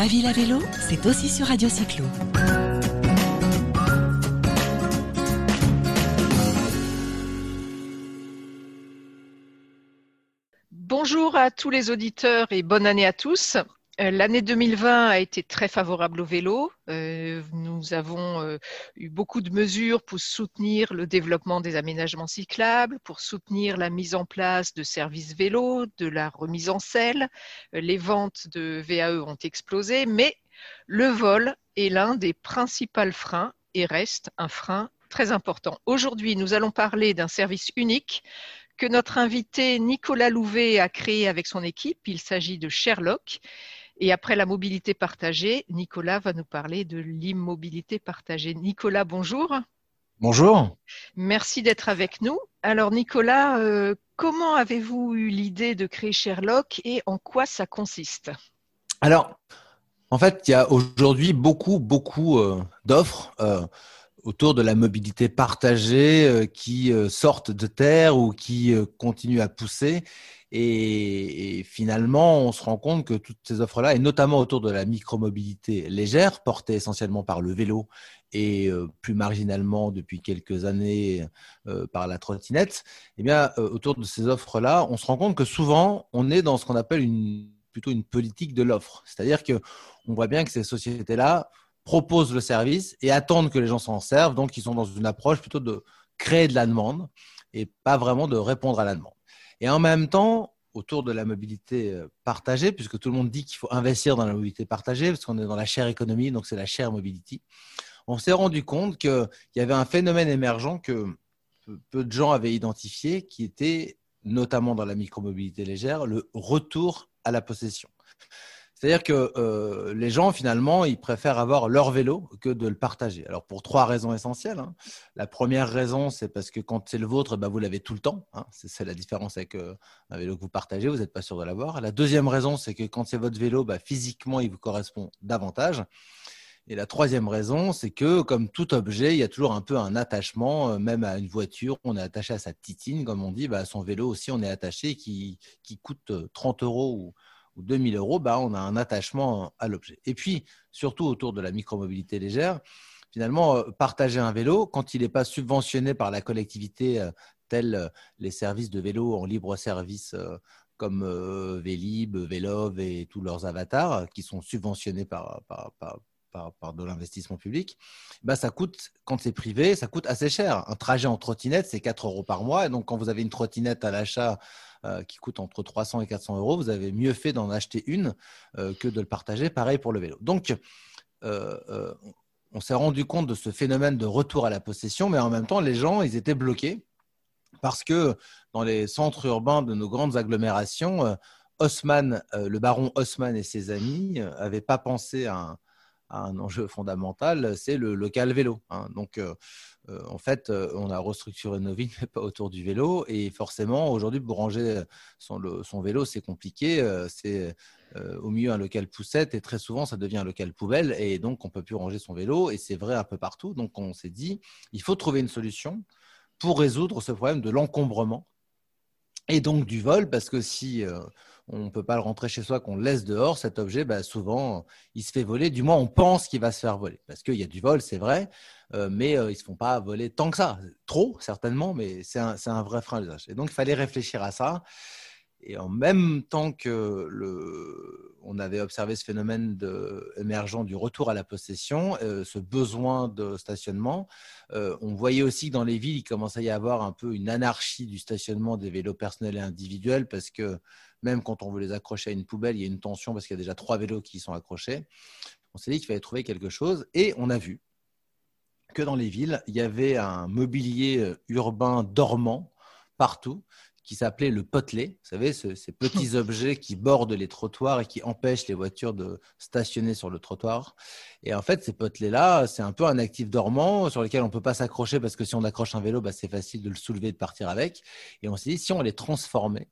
Ma ville à vélo, c'est aussi sur Radio Cyclo. Bonjour à tous les auditeurs et bonne année à tous. Euh, l'année 2020 a été très favorable au vélo. Euh, nous avons euh, eu beaucoup de mesures pour soutenir le développement des aménagements cyclables, pour soutenir la mise en place de services vélo, de la remise en selle. Les ventes de VAE ont explosé, mais le vol est l'un des principaux freins et reste un frein très important. Aujourd'hui, nous allons parler d'un service unique que notre invité Nicolas Louvet a créé avec son équipe. Il s'agit de Sherlock et après la mobilité partagée, Nicolas va nous parler de l'immobilité partagée. Nicolas, bonjour. Bonjour. Merci d'être avec nous. Alors Nicolas, euh, comment avez-vous eu l'idée de créer Sherlock et en quoi ça consiste? Alors, en fait, il y a aujourd'hui beaucoup, beaucoup euh, d'offres. Euh, autour de la mobilité partagée qui sortent de terre ou qui continuent à pousser. Et, finalement, on se rend compte que toutes ces offres-là, et notamment autour de la micromobilité légère, portée essentiellement par le vélo et euh, plus marginalement depuis quelques années euh, par la trottinette, eh bien, euh, autour de ces offres-là, on se rend compte que souvent, on est dans ce qu'on appelle une, plutôt une politique de l'offre. C'est-à-dire que on voit bien que ces sociétés-là proposent le service et attendent que les gens s'en servent. Donc, ils sont dans une approche plutôt de créer de la demande et pas vraiment de répondre à la demande. Et en même temps, autour de la mobilité euh, partagée, puisque tout le monde dit qu'il faut investir dans la mobilité partagée, parce qu'on est dans la chère économie, donc c'est la chère mobility, on s'est rendu compte qu'il y avait un phénomène émergent que peu de gens avaient identifié, qui était notamment dans la micromobilité légère, le retour à la possession. C'est-à-dire que euh, les gens, finalement, ils préfèrent avoir leur vélo que de le partager. Alors, pour trois raisons essentielles. Hein. La première raison, c'est parce que quand c'est le vôtre, bah, vous l'avez tout le temps. Hein. C'est la différence avec euh, un vélo que vous partagez, vous n'êtes pas sûr de l'avoir. La deuxième raison, c'est que quand c'est votre vélo, bah, physiquement, il vous correspond davantage. Et la troisième raison, c'est que comme tout objet, il y a toujours un peu un attachement, euh, même à une voiture, on est attaché à sa titine, comme on dit, bah, à son vélo aussi, on est attaché, qui, qui coûte 30 euros ou, ou 2000 euros, bah, on a un attachement à l'objet. Et puis, surtout autour de la micromobilité légère, finalement, euh, partager un vélo, quand il n'est pas subventionné par la collectivité, euh, tels euh, les services de vélo en libre service comme Vélib, Vélov et tous leurs avatars, qui sont subventionnés par, par, par, de l'investissement public, bah ça coûte, quand c'est privé, ça coûte assez cher. Un trajet en trottinette, c'est 4 euros par mois. Et donc, quand vous avez une trottinette à l'achat euh, qui coûte entre 300 et 400 euros, vous avez mieux fait d'en acheter une euh, que de le partager. Pareil pour le vélo. Donc, euh, on s'est rendu compte de ce phénomène de retour à la possession, mais en même temps, les gens, ils étaient bloqués parce que dans les centres urbains de nos grandes agglomérations, le baron Haussmann et ses amis n'avaient pas pensé à un, enjeu fondamental, c'est le local vélo. Hein. Donc, euh, en fait, euh, on a restructuré nos vies, mais pas autour du vélo. Et forcément, aujourd'hui, pour ranger son, vélo, c'est compliqué. Euh, c'est au milieu un local poussette et très souvent, ça devient un local poubelle. Et donc, on ne peut plus ranger son vélo. Et c'est vrai un peu partout. Donc, on s'est dit, il faut trouver une solution pour résoudre ce problème de l'encombrement et donc du vol, parce que si on ne peut pas le rentrer chez soi, qu'on le laisse dehors, cet objet, bah, souvent, il se fait voler. Du moins, on pense qu'il va se faire voler. Parce qu'il y a du vol, c'est vrai, euh, mais euh, ils ne se font pas voler tant que ça. Trop, certainement, mais c'est un, vrai frein d'usage. Et donc, il fallait réfléchir à ça. Et en même temps que le, on avait observé ce phénomène de, émergent du retour à la possession, euh, ce besoin de stationnement, on voyait aussi que dans les villes, il commençait à y avoir un peu une anarchie du stationnement des vélos personnels et individuels parce que même quand on veut les accrocher à une poubelle, il y a une tension parce qu'il y a déjà trois vélos qui sont accrochés. On s'est dit qu'il fallait trouver quelque chose et on a vu que dans les villes, il y avait un mobilier euh, urbain dormant partout qui s'appelait le potelet. Vous savez, ces petits objets qui bordent les trottoirs et qui empêchent les voitures de stationner sur le trottoir. Et en fait, ces potelets-là, c'est un peu un actif dormant sur lequel on ne peut pas s'accrocher parce que si on accroche un vélo, bah, c'est facile de le soulever et de partir avec. Et on s'est dit, si on les transformait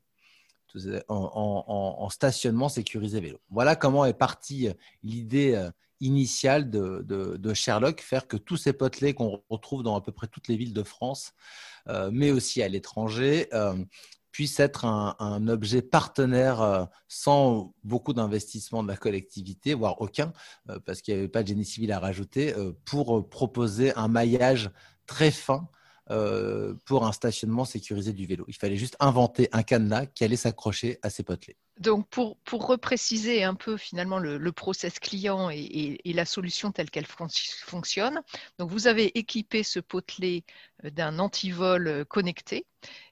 en, stationnement sécurisé vélo. Voilà comment est partie euh, l'idée euh, initiale de, Sherlock, faire que tous ces potelets qu'on retrouve dans à peu près toutes les villes de France, euh, mais aussi à l'étranger, puisse être un, objet partenaire euh, sans beaucoup d'investissement de la collectivité, voire aucun, euh, parce qu'il n'y avait pas de génie civil à rajouter, euh, pour proposer un maillage très fin pour un stationnement sécurisé du vélo. Il fallait juste inventer un cadenas qui allait s'accrocher à ces potelets. Donc, pour, pour repréciser un peu finalement le, process client et, la solution telle qu'elle fonctionne, donc vous avez équipé ce potelet euh, d'un antivol euh, connecté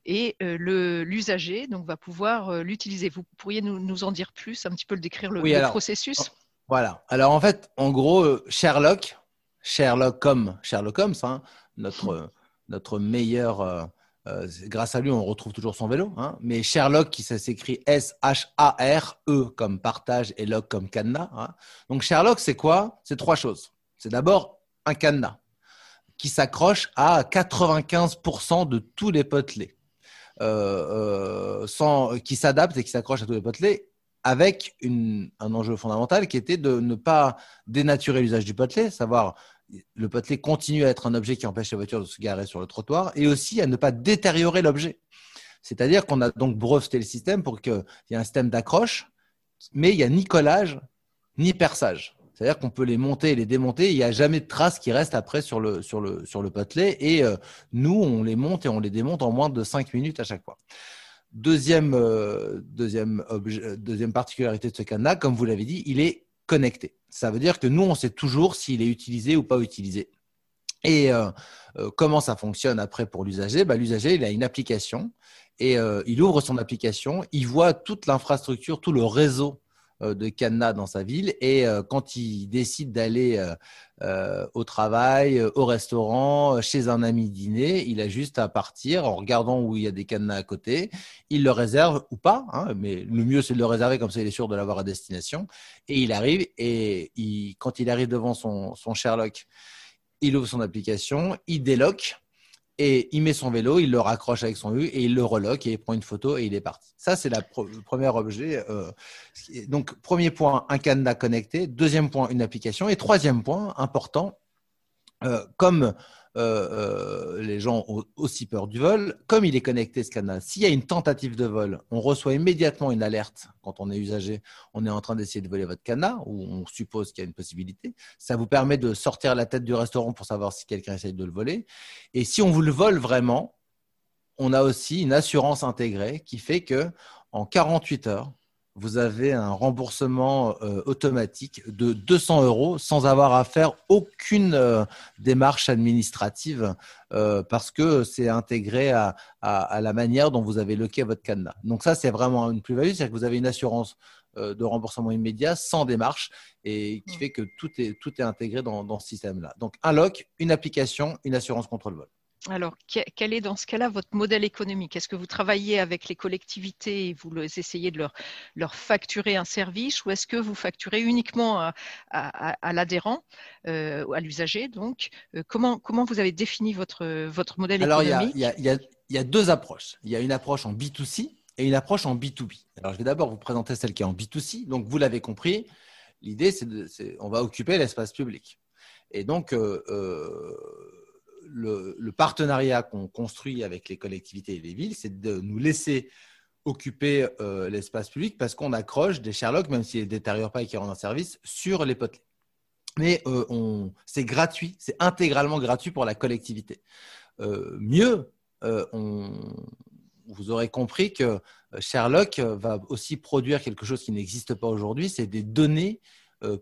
et euh, l'usager donc va pouvoir l'utiliser. Vous pourriez nous, en dire plus, un petit peu le décrire le, processus? Voilà. Alors en fait, en gros, Sherlock, Sherlock comme Sherlock Holmes, hein, notre, notre meilleur euh, grâce à lui, on retrouve toujours son vélo. Hein. Mais Sherlock, qui s'écrit S-H-A-R-E comme partage et log comme cadenas. Hein. Donc Sherlock, c'est quoi? C'est trois choses. C'est d'abord un cadenas qui s'accroche à 95% de tous les potelets, euh, euh, qui s'adapte et qui s'accroche à tous les potelets avec un enjeu fondamental qui était de ne pas dénaturer l'usage du potelet, savoir le potelet continue à être un objet qui empêche les voitures de se garer sur le trottoir et aussi à ne pas détériorer l'objet. C'est-à-dire qu'on a donc breveté le système pour qu'il y ait un système d'accroche, mais il n'y a ni collage ni perçage. C'est-à-dire qu'on peut les monter et les démonter, il n'y a jamais de traces qui restent après sur le, sur le, sur le potelet. Et euh, nous, on les monte et on les démonte en moins de 5 minutes à chaque fois. Deuxième, euh, deuxième, deuxième particularité de ce cadenas, comme vous l'avez dit, il est connecté. Ça veut dire que nous, on sait toujours s'il est utilisé ou pas utilisé. Et euh, euh, comment ça fonctionne après pour l'usager? Bah, L'usager, il a une application et euh, il ouvre son application, il voit toute l'infrastructure, tout le réseau de cadenas dans sa ville. Et euh, quand il décide d'aller euh, au travail, au restaurant, chez un ami dîner, il a juste à partir en regardant où il y a des cadenas à côté. Il le réserve ou pas, hein, mais le mieux c'est de le réserver comme ça il est sûr de l'avoir à destination. Et il arrive et quand il arrive devant son, son Sherlock, il ouvre son application, il déloque et il met son vélo, il le raccroche avec son U et il le reloque et il prend une photo et il est parti. Ça, c'est le premier objet. Euh, donc, premier point, un cadenas connecté. Deuxième point, une application. Et troisième point, important, euh, comme euh, euh, les gens ont aussi peur du vol. Comme il est connecté ce canal, s'il y a une tentative de vol, on reçoit immédiatement une alerte quand on est usager. On est en train d'essayer de voler votre canard ou on suppose qu'il y a une possibilité. Ça vous permet de sortir la tête du restaurant pour savoir si quelqu'un essaye de le voler. Et si on vous le vole vraiment, on a aussi une assurance intégrée qui fait que en 48 heures, vous avez un remboursement euh, automatique de 200 euros sans avoir à faire aucune euh, démarche administrative euh, parce que c'est intégré à, la manière dont vous avez loqué votre cadenas. Donc ça, c'est vraiment une plus-value, c'est-à-dire que vous avez une assurance de remboursement immédiat sans démarche et qui mmh. fait que tout est, tout est intégré dans, dans ce système-là. Donc un lock, une application, une assurance contre le vol. Alors, quel est dans ce cas-là votre modèle économique? Est-ce que vous travaillez avec les collectivités et vous essayez de leur, facturer un service ou est-ce que vous facturez uniquement à, l'adhérent, euh, à l'usager? Donc, euh, comment, vous avez défini votre, modèle économique? Alors, il y, a, deux approches. Il y a une approche en B2C et une approche en B2B. Alors, je vais d'abord vous présenter celle qui est en B2C. Donc, vous l'avez compris, l'idée, c'est qu'on va occuper l'espace public. Et donc, euh, le, partenariat qu'on construit avec les collectivités et les villes, c'est de nous laisser occuper euh, l'espace public parce qu'on accroche des Sherlock, même s'ils ne détériorent pas et qu'ils rendent un service, sur les potelets. Mais euh, c'est gratuit, c'est intégralement gratuit pour la collectivité. Euh, mieux, vous aurez compris que Sherlock va aussi produire quelque chose qui n'existe pas aujourd'hui, c'est des données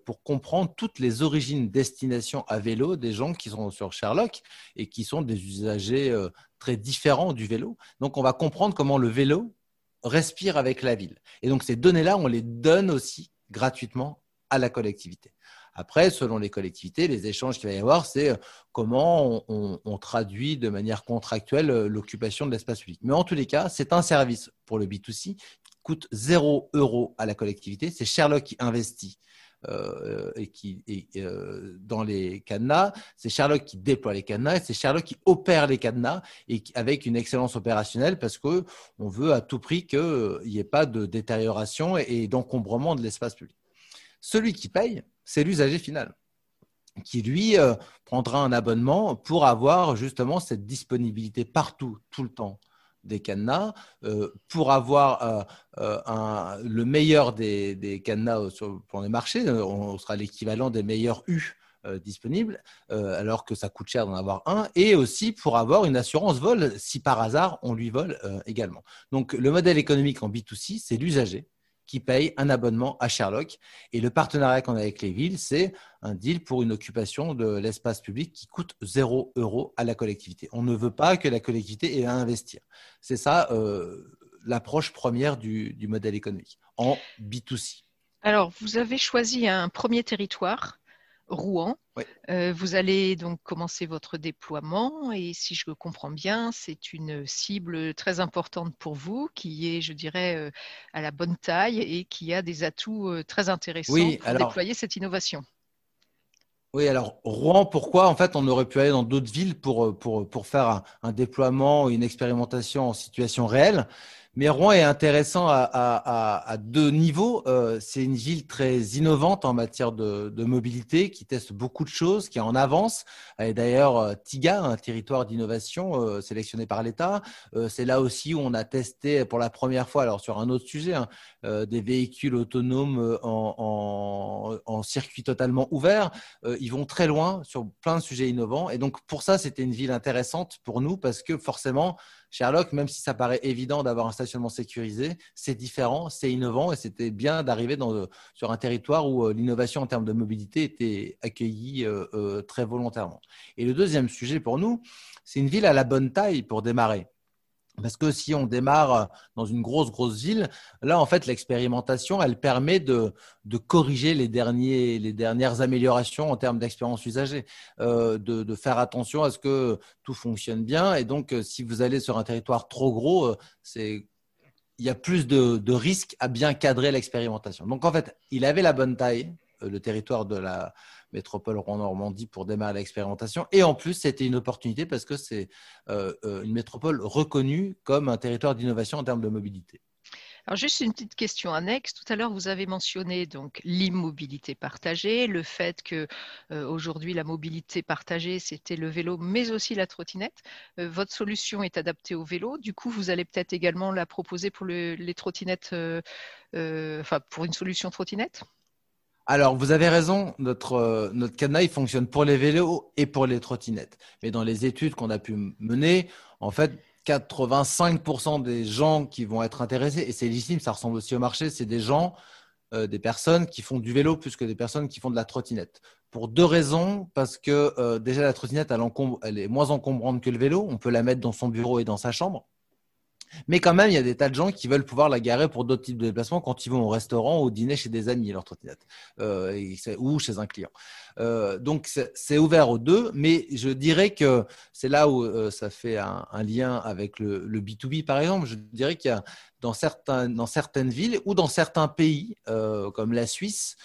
pour comprendre toutes les origines destination à vélo des gens qui sont sur Sherlock et qui sont des usagers euh, très différents du vélo. Donc, on va comprendre comment le vélo respire avec la ville. Et donc, ces données-là, on les donne aussi gratuitement à la collectivité. Après, selon les collectivités, les échanges qu'il va y avoir, c'est euh, comment on, traduit de manière contractuelle l'occupation de l'espace public. Mais en tous les cas, c'est un service pour le B2C qui coûte 0 euros à la collectivité. C'est Sherlock qui investit euh, et qui euh, dans les cadenas. C'est Sherlock qui déploie les cadenas et c'est Sherlock qui opère les cadenas et avec une excellence opérationnelle parce que on veut à tout prix qu'il n'y ait pas de détérioration et, d'encombrement de l'espace public. Celui qui paye, c'est l'usager final qui lui euh, prendra un abonnement pour avoir justement cette disponibilité partout, tout le temps des cadenas pour avoir le meilleur des, cadenas pour les marchés. On sera l'équivalent des meilleurs U disponibles, alors que ça coûte cher d'en avoir un, et aussi pour avoir une assurance vol si par hasard on lui vole également. Donc le modèle économique en B2C, c'est l'usager qui paye un abonnement à Sherlock. Et le partenariat qu'on a avec les villes, c'est un deal pour une occupation de l'espace public qui coûte 0 euros à la collectivité. On ne veut pas que la collectivité ait à investir. C'est ça euh, l'approche première du, du modèle économique en B2C. Alors, vous avez choisi un premier territoire Rouen. Euh, vous allez donc commencer votre déploiement et si je comprends bien, c'est une cible très importante pour vous qui est, je dirais, euh, à la bonne taille et qui a des atouts euh, très intéressants pour déployer cette innovation. Oui, alors Rouen, pourquoi? En fait, on aurait pu aller dans d'autres villes pour, pour, pour faire un, un déploiement, une expérimentation en situation réelle. Mais Rouen est intéressant à, deux niveaux. Euh, c'est une ville très innovante en matière de, mobilité, qui teste beaucoup de choses, qui est en avance. Et d'ailleurs, euh, TIGA, un territoire d'innovation euh, sélectionné par l'État, c'est là aussi où on a testé pour la première fois, alors sur un autre sujet, hein, des véhicules autonomes en, en, circuit totalement ouvert. ils vont très loin sur plein de sujets innovants. Et donc, pour ça, c'était une ville intéressante pour nous parce que forcément, Sherlock, même si ça paraît évident d'avoir un stationnement sécurisé, c'est différent, c'est innovant et c'était bien d'arriver sur un territoire où euh, l'innovation en termes de mobilité était accueillie euh, euh, très volontairement. Et le deuxième sujet pour nous, c'est une ville à la bonne taille pour démarrer. Parce que si on démarre dans une grosse, grosse ville, là, en fait, l'expérimentation, elle permet de, corriger les, derniers, les dernières améliorations en termes d'expérience usagée, euh, de, faire attention à ce que tout fonctionne bien. Et donc, euh, si vous allez sur un territoire trop gros, euh, il y a plus de risques à bien cadrer l'expérimentation. Donc, en fait, il avait la bonne taille, le territoire de la, métropole Rouen-Normandie pour démarrer l'expérimentation. Et en plus, c'était une opportunité parce que c'est euh, euh, une métropole reconnue comme un territoire d'innovation en termes de mobilité. Alors juste une petite question annexe. Tout à l'heure, vous avez mentionné donc l'immobilité partagée, le fait que euh, aujourd'hui la mobilité partagée c'était le vélo, mais aussi la trottinette. votre solution est adaptée au vélo. Du coup, vous allez peut-être également la proposer pour les trottinettes, enfin pour une solution trottinette? Alors, vous avez raison, notre, euh, notre cadenas, il fonctionne pour les vélos et pour les trottinettes. Mais dans les études qu'on a pu mener, en fait, 85% des gens qui vont être intéressés, et c'est légitime, ça ressemble aussi au marché, c'est des gens, euh, des personnes qui font du vélo plus que des personnes qui font de la trottinette. Pour deux raisons, parce que euh, déjà la trottinette, elle, elle est moins encombrante que le vélo, on peut la mettre dans son bureau et dans sa chambre. Mais quand même, il y a des tas de gens qui veulent pouvoir la garer pour d'autres types de déplacements quand ils vont au restaurant ou au dîner chez des amis, leur trottinette, euh, ou chez un client. Euh, donc, c'est ouvert aux deux, mais je dirais que c'est là où euh, ça fait un, lien avec le, le, B2B, par exemple. Je dirais qu'il y a dans, certains, dans certaines villes ou dans certains pays, euh, comme la Suisse,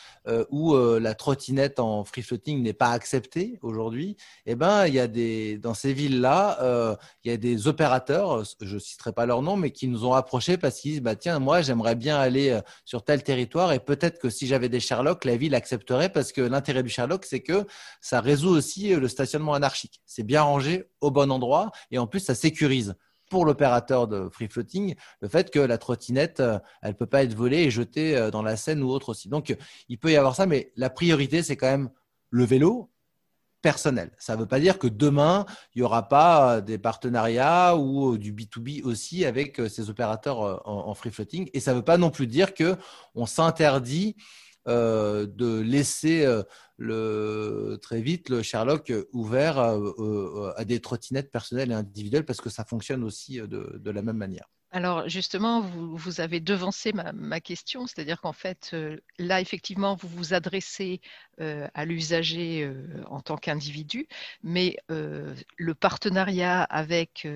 où la trottinette en free floating n'est pas acceptée aujourd'hui, eh ben, il y a dans ces villes-là, il y a des opérateurs, je ne citerai pas leur nom, mais qui nous ont approchés parce qu'ils disent bah, Tiens, moi, j'aimerais bien aller sur tel territoire et peut-être que si j'avais des Sherlock, la ville accepterait parce que l'intérêt du Sherlock, c'est que ça résout aussi le stationnement anarchique. C'est bien rangé au bon endroit et en plus, ça sécurise pour l'opérateur de free floating le fait que la trottinette, euh, elle peut pas être volée et jetée euh, dans la Seine ou autre aussi. Donc, il peut y avoir ça, mais la priorité, c'est quand même le vélo personnel. Ça ne veut pas dire que demain, il n'y aura pas euh, des partenariats ou du B2B aussi avec ces opérateurs en, free floating. Et ça ne veut pas non plus dire qu'on s'interdit de laisser le, très vite le Sherlock ouvert à, des trottinettes personnelles et individuelles parce que ça fonctionne aussi de la même manière. Alors justement, vous, avez devancé ma, question, c'est-à-dire qu'en fait, euh, là, effectivement, vous vous adressez euh, à l'usager euh, en tant qu'individu, mais le partenariat avec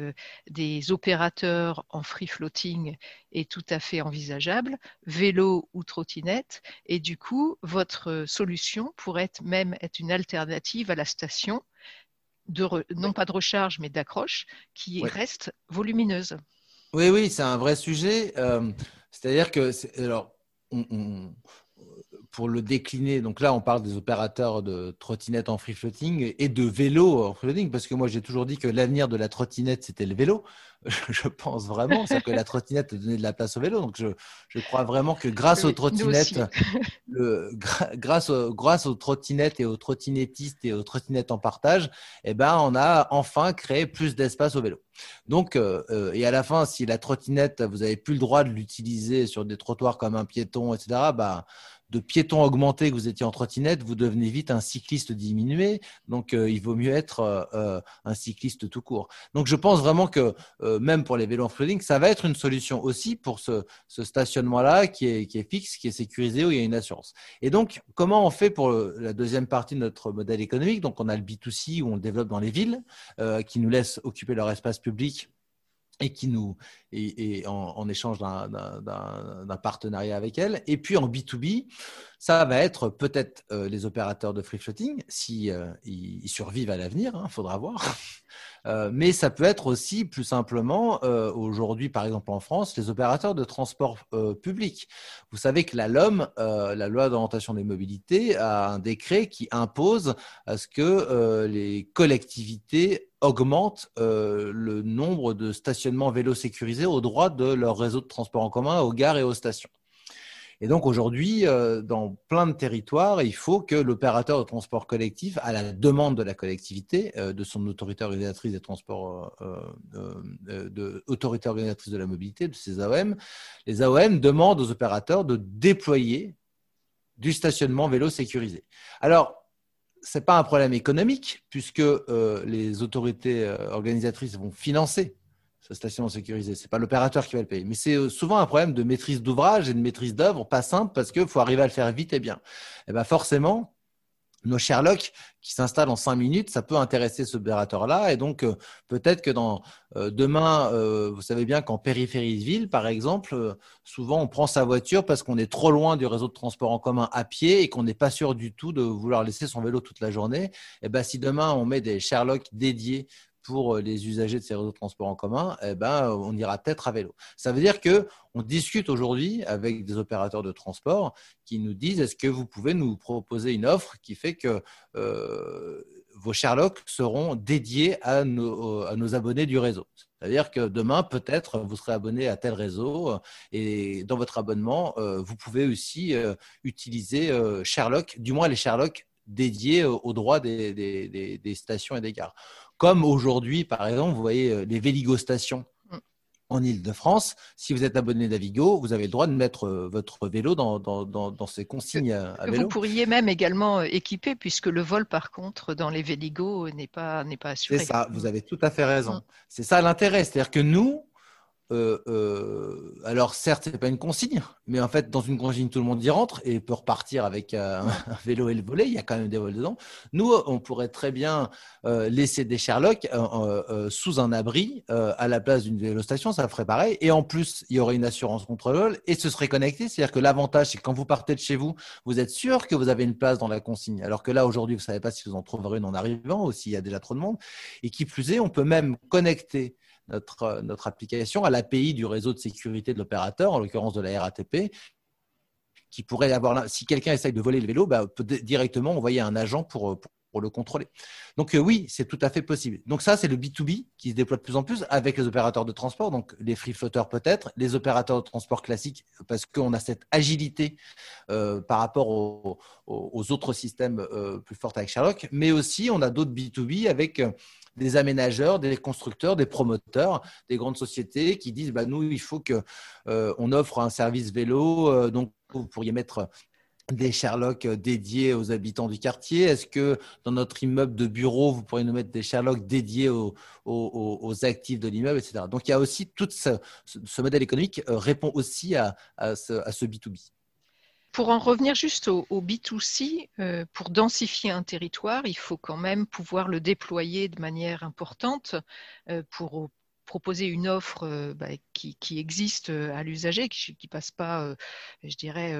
des opérateurs en free floating est tout à fait envisageable, vélo ou trottinette, et du coup, votre solution pourrait même être une alternative à la station, de non pas de recharge, mais d'accroche, qui reste volumineuse. Oui, oui, c'est un vrai sujet. Euh, c'est-à-dire que, alors, pour le décliner, donc là, on parle des opérateurs de trottinettes en free floating et de vélos en free floating, parce que moi, j'ai toujours dit que l'avenir de la trottinette, c'était le vélo. Je pense vraiment que la trottinette donnait de la place au vélo. Donc, je, je crois vraiment que grâce aux trottinettes, grâce, grâce aux trottinettes et aux trottinettistes et aux trottinettes en partage, eh ben, on a enfin créé plus d'espace au vélo. Donc, euh, euh, et à la fin, si la trottinette, vous n'avez plus le droit de l'utiliser sur des trottoirs comme un piéton, etc., bah, de piétons augmentés que vous étiez en trottinette, vous devenez vite un cycliste diminué. Donc, euh, il vaut mieux être euh, euh, un cycliste tout court. Donc, je pense vraiment que même pour les vélos en flooding, ça va être une solution aussi pour ce, stationnement-là qui est, qui est, fixe, qui est sécurisé, où il y a une assurance. Et donc, comment on fait pour la deuxième partie de notre modèle économique? Donc, on a le B2C où on le développe dans les villes, qui nous laisse occuper leur espace public et qui nous et, en, échange d'un partenariat avec elle. Et puis en B2B, ça va être peut-être euh, les opérateurs de free floating si euh, survivent à l'avenir, il hein, faudra voir. Euh, mais ça peut être aussi plus simplement aujourd'hui, par exemple en France, les opérateurs de transport public. Vous savez que la LOM, la loi d'orientation des mobilités, a un décret qui impose à ce que les collectivités augmente euh, le nombre de stationnements vélos sécurisés au droit de leur réseau de transport en commun aux gares et aux stations. Et donc aujourd'hui, euh, dans plein de territoires, il faut que l'opérateur de transport collectif, à la demande de la collectivité, euh, de son autorité organisatrice des transports, de autorité organisatrice de la mobilité, de ses AOM, les AOM demandent aux opérateurs de déployer du stationnement vélo sécurisé. Alors, c'est pas un problème économique puisque euh, les autorités euh, organisatrices vont financer ce stationnement sécurisé. C'est pas l'opérateur qui va le payer, mais c'est euh, souvent un problème de maîtrise d'ouvrage et de maîtrise d'œuvre, pas simple parce qu'il faut arriver à le faire vite et bien. Et ben forcément, nos Sherlock qui s'installent en cinq minutes, ça peut intéresser ce opérateur-là. Et donc, euh, peut-être que dans euh, demain, vous savez bien qu'en périphérie de ville, par exemple, souvent on prend sa voiture parce qu'on est trop loin du réseau de transport en commun à pied et qu'on n'est pas sûr du tout de vouloir laisser son vélo toute la journée. Et ben, si demain on met des Sherlock dédiés pour euh, les usagers de ces réseaux de transport en commun, eh ben, on ira peut-être à vélo. Ça veut dire que on discute aujourd'hui avec des opérateurs de transport qui nous disent est-ce que vous pouvez nous proposer une offre qui fait que euh, vos Sherlock seront dédiés à nos, à nos abonnés du réseau. C'est-à-dire que demain, peut-être, vous serez abonné à tel réseau et dans votre abonnement, euh, vous pouvez aussi utiliser Sherlock, du moins les Sherlock dédiés aux droits des, des, des stations et des gares. Comme aujourd'hui, par exemple, vous voyez euh, les Véligo-stations mm. en Ile-de-France. Si vous êtes abonné Navigo, vous avez le droit de mettre euh, votre vélo dans, dans, ces consignes à, vélo. Vous pourriez même également euh, équiper, puisque le vol, par contre, dans les Véligo n'est pas, pas assuré. C'est ça, vous avez tout à fait raison. Mm. C'est ça l'intérêt. C'est-à-dire que nous, euh, euh, alors certes, c'est pas une consigne, mais en fait, dans une consigne, tout le monde y rentre et peut repartir avec euh, un, vélo et le volet. Il y a quand même des vols dedans. Nous, on pourrait très bien laisser des Sherlock sous un abri à la place d'une vélostation, ça ferait pareil. Et en plus, il y aurait une assurance contre le vol et ce serait connecté. C'est-à-dire que l'avantage, c'est que quand vous partez de chez vous, vous êtes sûr que vous avez une place dans la consigne. Alors que là, aujourd'hui, vous savez pas si vous en trouverez une en arrivant ou s'il y a déjà trop de monde. Et qui plus est, on peut même connecter notre, notre application à l'API du réseau de sécurité de l'opérateur, en l'occurrence de la RATP, qui pourrait avoir, si quelqu'un essaye de voler le vélo, bah, peut directement envoyer un agent pour, pour, le contrôler. Donc euh, oui, c'est tout à fait possible. Donc ça, c'est le B2B qui se déploie de plus en plus avec les opérateurs de transport, donc les free flotters peut-être, les opérateurs de transport classiques, parce qu'on a cette agilité euh, par rapport aux, autres systèmes euh, plus forts avec Sherlock, mais aussi on a d'autres B2B avec des aménageurs, des constructeurs, des promoteurs, des grandes sociétés qui disent bah, nous, il faut qu'on euh, offre un service vélo. Donc, vous pourriez mettre des Sherlock dédiés aux habitants du quartier? Est-ce que dans notre immeuble de bureau, vous pourriez nous mettre des Sherlock dédiés aux, actifs de l'immeuble, etc. Donc il y a aussi tout ce, modèle économique euh, répond aussi à, ce, à ce B2B. Pour en revenir juste au, B2C, euh, pour densifier un territoire, il faut quand même pouvoir le déployer de manière importante euh, pour proposer une offre euh, bah, qui, existe à l'usager, qui ne passe pas, je dirais,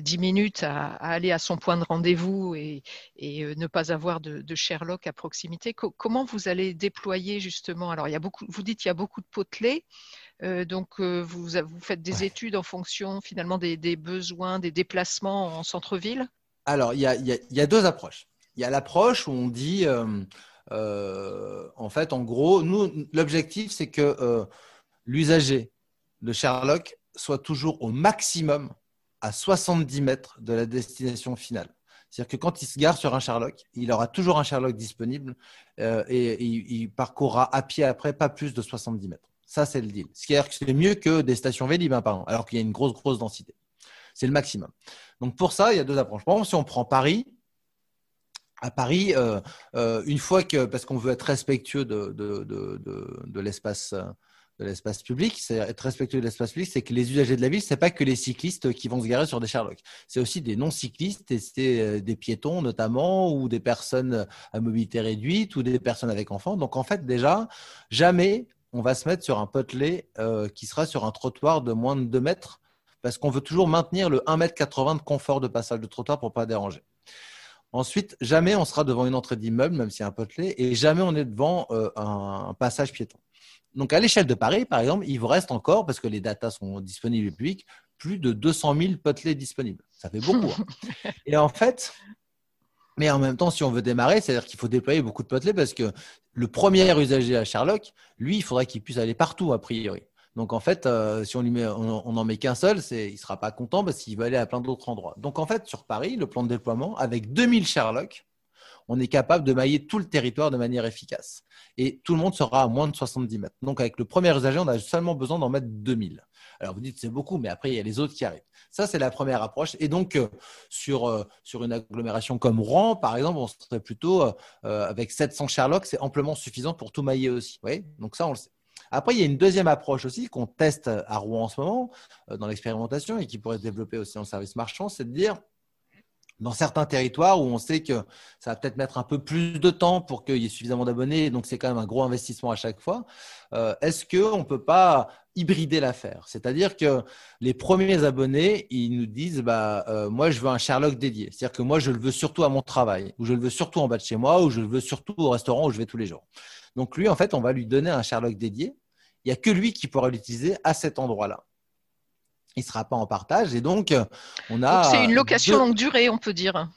dix minutes à, aller à son point de rendez-vous et, ne pas avoir de, Sherlock à proximité. comment vous allez déployer justement? Alors, il y a beaucoup, vous dites qu'il y a beaucoup de potelets. donc, vous, vous, faites des études en fonction finalement des, besoins, des déplacements en centre-ville? Alors, il y, a, deux approches. Il y a l'approche où on dit, en fait, en gros, nous, l'objectif, c'est que l'usager de Sherlock soit toujours au maximum à 70 mètres de la destination finale. C'est-à-dire que quand il se gare sur un Sherlock, il aura toujours un Sherlock disponible euh, et, il, parcourra à pied après pas plus de 70 mètres. Ça, c'est le deal. Ce qui est mieux que des stations Vélib, hein, pardon, alors qu'il y a une grosse, grosse densité. C'est le maximum. Donc pour ça, il y a deux approches. Par exemple, si on prend Paris, à Paris, euh, euh, une fois que, parce qu'on veut être respectueux de, de, de, de l'espace de l'espace public, c'est être respectueux de l'espace public, c'est que les usagers de la ville, c'est pas que les cyclistes qui vont se garer sur des Sherlock. C'est aussi des non-cyclistes et c'est euh, des piétons notamment ou des personnes à mobilité réduite ou des personnes avec enfants. Donc en fait, déjà, jamais on va se mettre sur un potelet euh, qui sera sur un trottoir de moins de 2 mètres parce qu'on veut toujours maintenir le 1,80 m de confort de passage de trottoir pour pas déranger. Ensuite, jamais on sera devant une entrée d'immeuble, même s'il y a un potelet, et jamais on est devant euh, un passage piéton. Donc, à l'échelle de Paris, par exemple, il vous reste encore, parce que les datas sont disponibles au public, plus de 200 000 potelets disponibles. Ça fait beaucoup. Hein. Et en fait, mais en même temps, si on veut démarrer, c'est-à-dire qu'il faut déployer beaucoup de potelets parce que le premier usager à Sherlock, lui, il faudrait qu'il puisse aller partout, a priori. Donc en fait, euh, si on lui on, n'en met qu'un seul, il ne sera pas content parce qu'il va aller à plein d'autres endroits. Donc en fait, sur Paris, le plan de déploiement, avec 2000 Sherlock, on est capable de mailler tout le territoire de manière efficace. Et tout le monde sera à moins de 70 mètres. Donc, avec le premier usager, on a seulement besoin d'en mettre 2000. Alors, vous dites c'est beaucoup, mais après, il y a les autres qui arrivent. Ça, c'est la première approche. Et donc, euh, sur, euh, sur une agglomération comme Rouen, par exemple, on serait plutôt avec 700 Sherlock, c'est amplement suffisant pour tout mailler aussi. Oui donc, ça, on le sait. Après, il y a une deuxième approche aussi qu'on teste à Rouen en ce moment, dans l'expérimentation, et qui pourrait se développer aussi en service marchand, c'est de dire dans certains territoires où on sait que ça va peut-être mettre un peu plus de temps pour qu'il y ait suffisamment d'abonnés, donc c'est quand même un gros investissement à chaque fois. Euh, est-ce qu'on ne peut pas hybrider l'affaire C'est-à-dire que les premiers abonnés, ils nous disent bah, euh, Moi, je veux un Sherlock dédié. C'est-à-dire que moi, je le veux surtout à mon travail, ou je le veux surtout en bas de chez moi, ou je le veux surtout au restaurant où je vais tous les jours. Donc, lui, en fait, on va lui donner un Sherlock dédié. Il n'y a que lui qui pourra l'utiliser à cet endroit-là il ne sera pas en partage. Et donc, on a. C'est une location longue durée, on peut dire.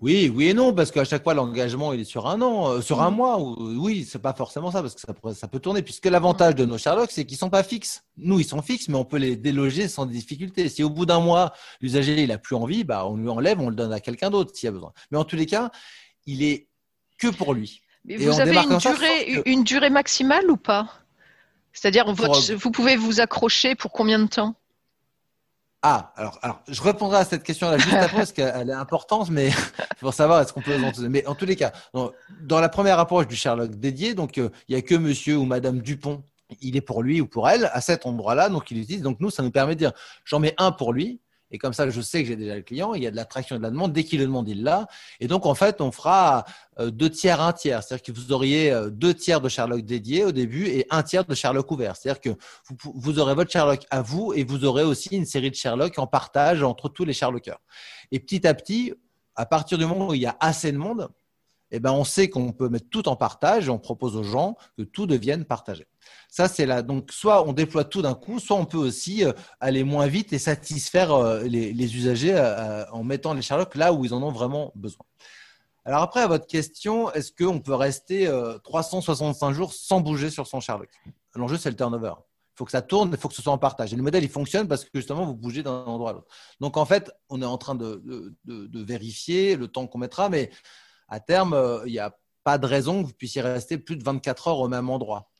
Oui, oui et non, parce qu'à chaque fois, l'engagement, il est sur un an, euh, sur un mm. mois. Oui, c'est pas forcément ça, parce que ça, ça peut tourner. Puisque l'avantage de nos Sherlock, c'est qu'ils sont pas fixes. Nous, ils sont fixes, mais on peut les déloger sans difficulté. Si au bout d'un mois, l'usager, il a plus envie, bah, on lui enlève, on le donne à quelqu'un d'autre s'il y a besoin. Mais en tous les cas, il est que pour lui. Mais vous avez une durée, une durée maximale ou pas? C'est-à-dire, vous pouvez vous accrocher pour combien de temps? Ah, alors, alors, je répondrai à cette question-là juste après parce qu'elle est importante, mais pour savoir est-ce qu'on peut. Mais en tous les cas, dans, la première approche du Sherlock dédié, donc euh, il n'y a que Monsieur ou Madame Dupont, il est pour lui ou pour elle à cet endroit-là, donc il utilise. Donc nous, ça nous permet de dire, j'en mets un pour lui, et comme ça, je sais que j'ai déjà le client. Il y a de l'attraction et de la demande. Dès qu'il le demande, il l'a. Et donc, en fait, on fera euh, deux tiers, un tiers. C'est-à-dire que vous auriez euh, deux tiers de Sherlock dédiés au début et un tiers de Sherlock ouvert. C'est-à-dire que vous, aurez votre Sherlock à vous et vous aurez aussi une série de Sherlock en partage entre tous les Sherlockers. Et petit à petit, à partir du moment où il y a assez de monde, eh ben, on sait qu'on peut mettre tout en partage et on propose aux gens que tout devienne partagé. Ça, c'est là. Donc, soit on déploie tout d'un coup, soit on peut aussi euh, aller moins vite et satisfaire euh, les, usagers euh, en mettant les Sherlock là où ils en ont vraiment besoin. Alors après, à votre question, est-ce qu'on peut rester 365 jours sans bouger sur son Sherlock? L'enjeu, c'est le turnover. Il faut que ça tourne, il faut que ce soit en partage. Et le modèle, il fonctionne parce que justement, vous bougez d'un endroit à l'autre. Donc en fait, on est en train de, de vérifier le temps qu'on mettra, mais à terme, il n'y a pas de raison que vous puissiez rester plus de 24 heures au même endroit.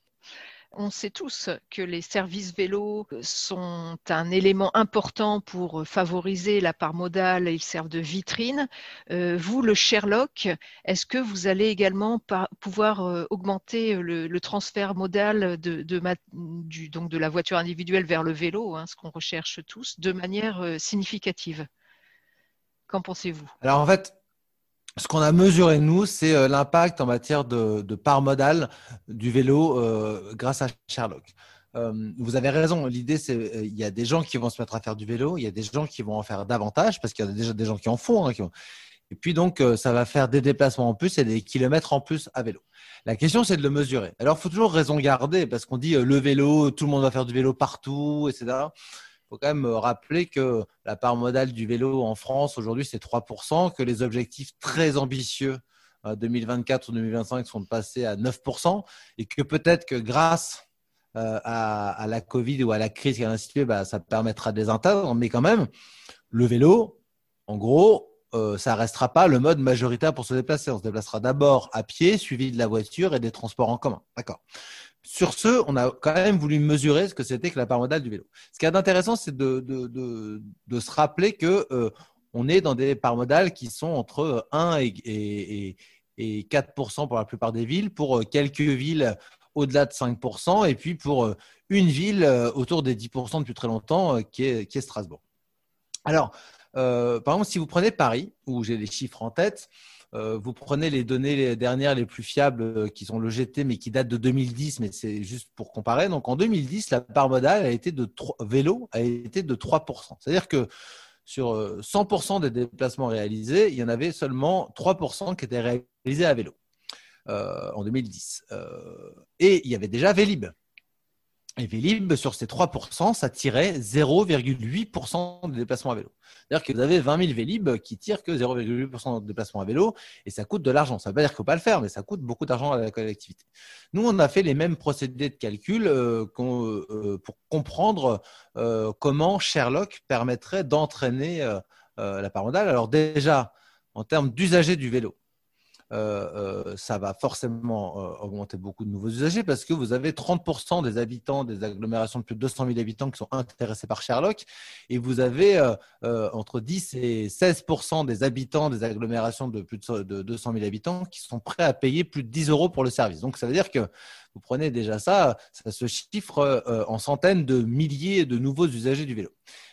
On sait tous que les services vélos sont un élément important pour favoriser la part modale, ils servent de vitrine. Euh, vous, le Sherlock, est-ce que vous allez également pouvoir euh, augmenter le, transfert modal de, donc de la voiture individuelle vers le vélo, hein, ce qu'on recherche tous, de manière euh, significative? Qu'en pensez-vous? Alors en fait, ce qu'on a mesuré, nous, c'est euh, l'impact en matière de, part modale du vélo euh, grâce à Sherlock. Euh, vous avez raison, l'idée, c'est il y a des gens qui vont se mettre à faire du vélo, il y a des gens qui vont en faire davantage, parce qu'il y a déjà des gens qui en font. Hein, Et puis donc, ça va faire des déplacements en plus et des kilomètres en plus à vélo. La question, c'est de le mesurer. Alors, il faut toujours raison garder parce qu'on dit le vélo, tout le monde va faire du vélo partout, etc. Faut quand même rappeler que la part modale du vélo en France aujourd'hui, c'est 3%, que les objectifs très ambitieux 2024 ou 2025 sont passés à 9% et que peut-être que grâce euh, à, la Covid ou à la crise qui a institué, bah, ça permettra de les atteindre. Mais quand même, le vélo, en gros, euh, ça restera pas le mode majoritaire pour se déplacer. On se déplacera d'abord à pied, suivi de la voiture et des transports en commun. D'accord. Sur ce, on a quand même voulu mesurer ce que c'était que la part modale du vélo. Ce qui est intéressant, c'est de, se rappeler que euh, on est dans des parts modales qui sont entre 1 et, et, et 4% pour la plupart des villes. Pour quelques villes au-delà de 5%, et puis pour euh, une ville euh, autour des 10% depuis très longtemps, euh, qui est Strasbourg. Alors, par exemple, si vous prenez Paris, où j'ai les chiffres en tête, vous prenez les données les dernières les plus fiables qui sont le GT mais qui datent de 2010, mais c'est juste pour comparer. Donc en 2010, la part modale a été de 3, vélo a été de 3%. C'est-à-dire que sur 100% des déplacements réalisés, il y en avait seulement 3% qui étaient réalisés à vélo. Euh, en 2010. Euh, et il y avait déjà Vélib. Et Vélib, sur ces 3%, ça tirait 0,8% de déplacement à vélo. C'est-à-dire que vous avez 20 000 Vélib qui tirent que 0,8% de déplacement à vélo et ça coûte de l'argent. Ça ne veut pas dire qu'il ne faut pas le faire, mais ça coûte beaucoup d'argent à la collectivité. Nous, on a fait les mêmes procédés de calcul euh, pour comprendre comment Sherlock permettrait d'entraîner la part modale. Alors déjà, en termes d'usagers du vélo, euh, euh, ça va forcément euh, augmenter beaucoup de nouveaux usagers parce que vous avez 30% des habitants des agglomérations de plus de 200 000 habitants qui sont intéressés par Sherlock et vous avez entre 10 et 16% des habitants des agglomérations de plus de 200 000 habitants qui sont prêts à payer plus de 10 euros pour le service. Donc ça veut dire que vous prenez déjà ça, ça se chiffre euh, en centaines de milliers de nouveaux usagers du vélo.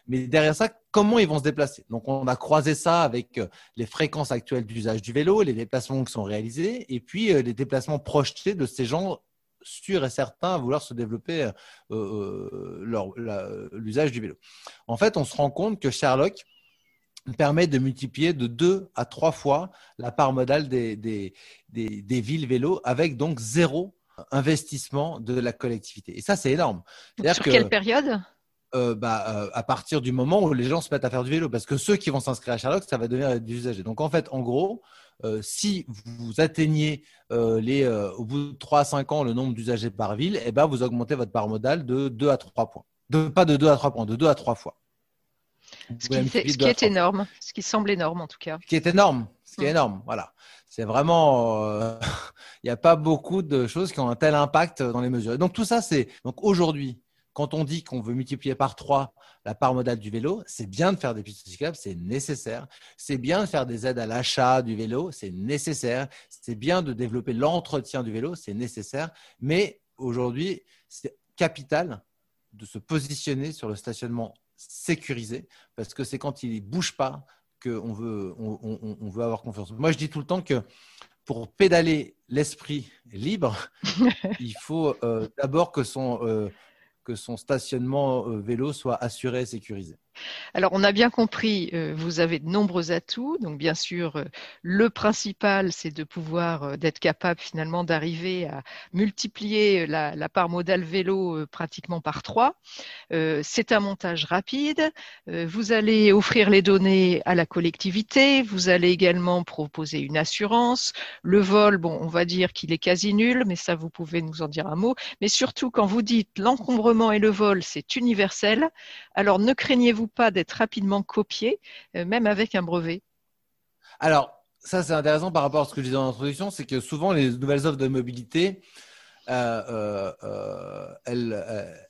Mais derrière ça, comment ils vont se déplacer? Donc, on a croisé ça avec euh, les fréquences actuelles d'usage du vélo, les déplacements qui sont réalisés, et puis euh, les déplacements projetés de ces gens sûrs et certains à vouloir se développer l'usage du vélo. En fait, on se rend compte que Sherlock permet de multiplier de deux à trois fois la part modale des, des, des villes vélo avec donc zéro investissement de la collectivité. Et ça, c'est énorme. Sur quelle période? euh, bah, euh, à partir du moment où les gens se mettent à faire du vélo. Parce que ceux qui vont s'inscrire à Sherlock, ça va devenir des usagers. Donc en fait, en gros, euh, si vous atteignez les, au bout de 3 à 5 ans le nombre d'usagers par ville, eh ben, vous augmentez votre part modale de 2 à 3 points. De, pas de 2 à 3 points, de 2 à 3 fois. Ce qui, ce qui est énorme, ce qui semble énorme en tout cas. Ce qui est énorme, qui est mm. énorme, voilà. C'est vraiment, il n'y a pas beaucoup de choses qui ont un tel impact dans les mesures. donc tout ça, c'est donc aujourd'hui, quand on dit qu'on veut multiplier par trois la part modale du vélo, c'est bien de faire des pistes cyclables, c'est nécessaire. C'est bien de faire des aides à l'achat du vélo, c'est nécessaire. C'est bien de développer l'entretien du vélo, c'est nécessaire. Mais aujourd'hui, c'est capital de se positionner sur le stationnement sécurisé parce que c'est quand il ne bouge pas qu'on veut, on, veut avoir confiance. Moi, je dis tout le temps que pour pédaler l'esprit libre, il faut euh, d'abord que son, euh, que son stationnement euh, vélo soit assuré et sécurisé. Alors, on a bien compris, euh, vous avez de nombreux atouts. Donc, bien sûr, euh, le principal, c'est de pouvoir, euh, d'être capable finalement d'arriver à multiplier la, part modale vélo pratiquement par trois. c'est un montage rapide. vous allez offrir les données à la collectivité. Vous allez également proposer une assurance. Le vol, bon, on va dire qu'il est quasi nul, mais ça, vous pouvez nous en dire un mot. Mais surtout, quand vous dites l'encombrement et le vol, c'est universel. Alors, ne craignez-vous pas d'être rapidement copié, euh, même avec un brevet. Alors, ça c'est intéressant par rapport à ce que je disais dans l'introduction, c'est que souvent les nouvelles offres de mobilité, euh, euh, elles,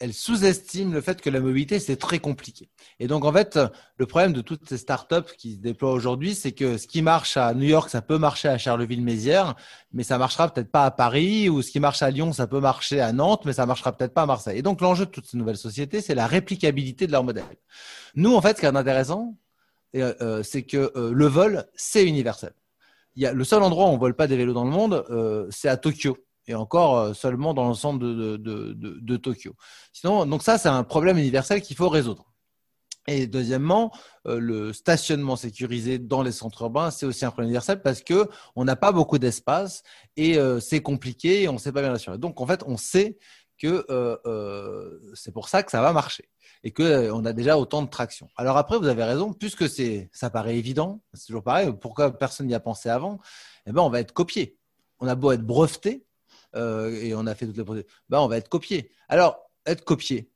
elle sous-estime le fait que la mobilité, c'est très compliqué. Et donc, en fait, le problème de toutes ces startups qui se déploient aujourd'hui, c'est que ce qui marche à New York, ça peut marcher à Charleville-Mézières, mais ça marchera peut-être pas à Paris, ou ce qui marche à Lyon, ça peut marcher à Nantes, mais ça marchera peut-être pas à Marseille. Et donc, l'enjeu de toutes ces nouvelles sociétés, c'est la réplicabilité de leur modèle. Nous, en fait, ce qui est intéressant, euh, euh, c'est que euh, le vol, c'est universel. Il y a, le seul endroit où on vole pas des vélos dans le monde, c'est à Tokyo et encore euh, seulement dans l'ensemble de, de, Tokyo. Sinon, donc ça, c'est un problème universel qu'il faut résoudre. Et deuxièmement, euh, le stationnement sécurisé dans les centres urbains, c'est aussi un problème universel parce que on n'a pas beaucoup d'espace et euh, c'est compliqué et on ne sait pas bien l'assurer. Donc en fait, on sait que c'est pour ça que ça va marcher et qu'on a déjà autant de traction. Alors après, vous avez raison, puisque c'est, ça paraît évident, c'est toujours pareil, pourquoi personne n'y a pensé avant Eh ben, on va être copié. On a beau être breveté et on a fait toutes les ben, on va être copié. Alors, être copié,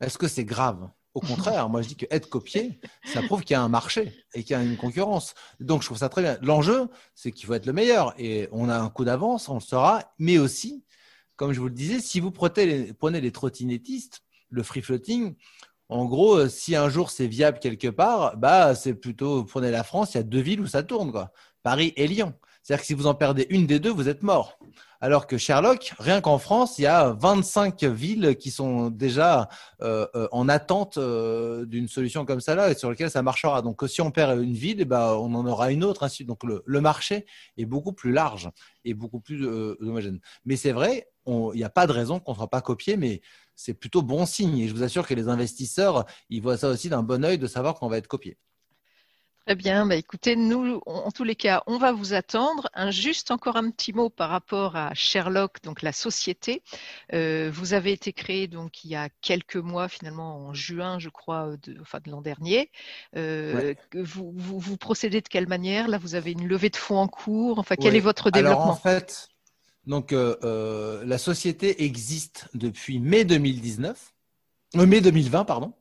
est-ce que c'est grave? Au contraire, moi je dis que être copié, ça prouve qu'il y a un marché et qu'il y a une concurrence. Donc je trouve ça très bien. L'enjeu, c'est qu'il faut être le meilleur et on a un coup d'avance, on le sera, mais aussi, comme je vous le disais, si vous prenez les, trottinettistes, le free floating, en gros, euh, si un jour c'est viable quelque part, bah c'est plutôt, prenez la France, il y a deux villes où ça tourne, quoi. Paris et Lyon. C'est-à-dire que si vous en perdez une des deux, vous êtes mort. Alors que Sherlock, rien qu'en France, il y a 25 villes qui sont déjà euh, euh, en attente euh, d'une solution comme ça là et sur laquelle ça marchera. Donc si on perd une ville, eh ben, on en aura une autre. Donc le, marché est beaucoup plus large et beaucoup plus homogène. Mais c'est vrai, il n'y a pas de raison qu'on ne soit pas copié, mais c'est plutôt bon signe. Et je vous assure que les investisseurs, ils voient ça aussi d'un bon oeil de savoir qu'on va être copié. Très bien. Bah, écoutez, nous, en tous les cas, on va vous attendre. Un, juste encore un petit mot par rapport à Sherlock, donc la société. Euh, vous avez été créé donc il y a quelques mois, finalement en juin, je crois, de, enfin de l'an dernier. Euh, vous, vous, procédez de quelle manière? Là, vous avez une levée de fonds en cours. Enfin, quel est votre développement Alors, en fait, donc euh, la société existe depuis mai 2019, mai 2020, pardon.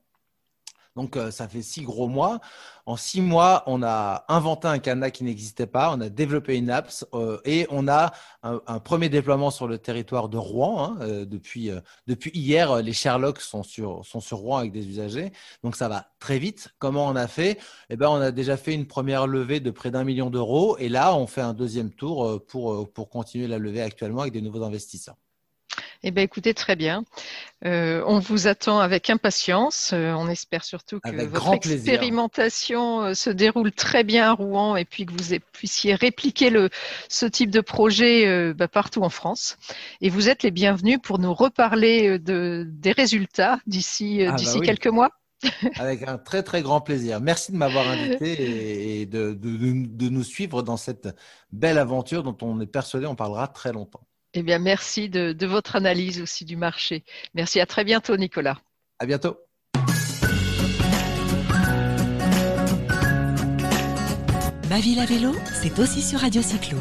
Donc, euh, ça fait six gros mois. En six mois, on a inventé un canal qui n'existait pas, on a développé une app euh, et on a un, premier déploiement sur le territoire de Rouen. Hein, euh, depuis, depuis hier, les Sherlock sont sur, sont sur Rouen avec des usagers. Donc, ça va très vite. Comment on a fait? Eh ben, On a déjà fait une première levée de près d'un million d'euros et là, on fait un deuxième tour pour, pour continuer la levée actuellement avec des nouveaux investisseurs. Eh bien, écoutez, très bien. Euh, on vous attend avec impatience. Euh, on espère surtout que votre expérimentation euh, se déroule très bien à Rouen et puis que vous puissiez répliquer le, ce type de projet bah, partout en France. Et vous êtes les bienvenus pour nous reparler de, des résultats d'ici ah, bah quelques mois. Avec un très très grand plaisir. Merci de m'avoir invité et de, de, nous suivre dans cette belle aventure dont on est persuadé on parlera très longtemps. Eh bien, merci de, de votre analyse aussi du marché. Merci. À très bientôt, Nicolas. À bientôt. Ma ville à vélo, c'est aussi sur Radio Cyclo.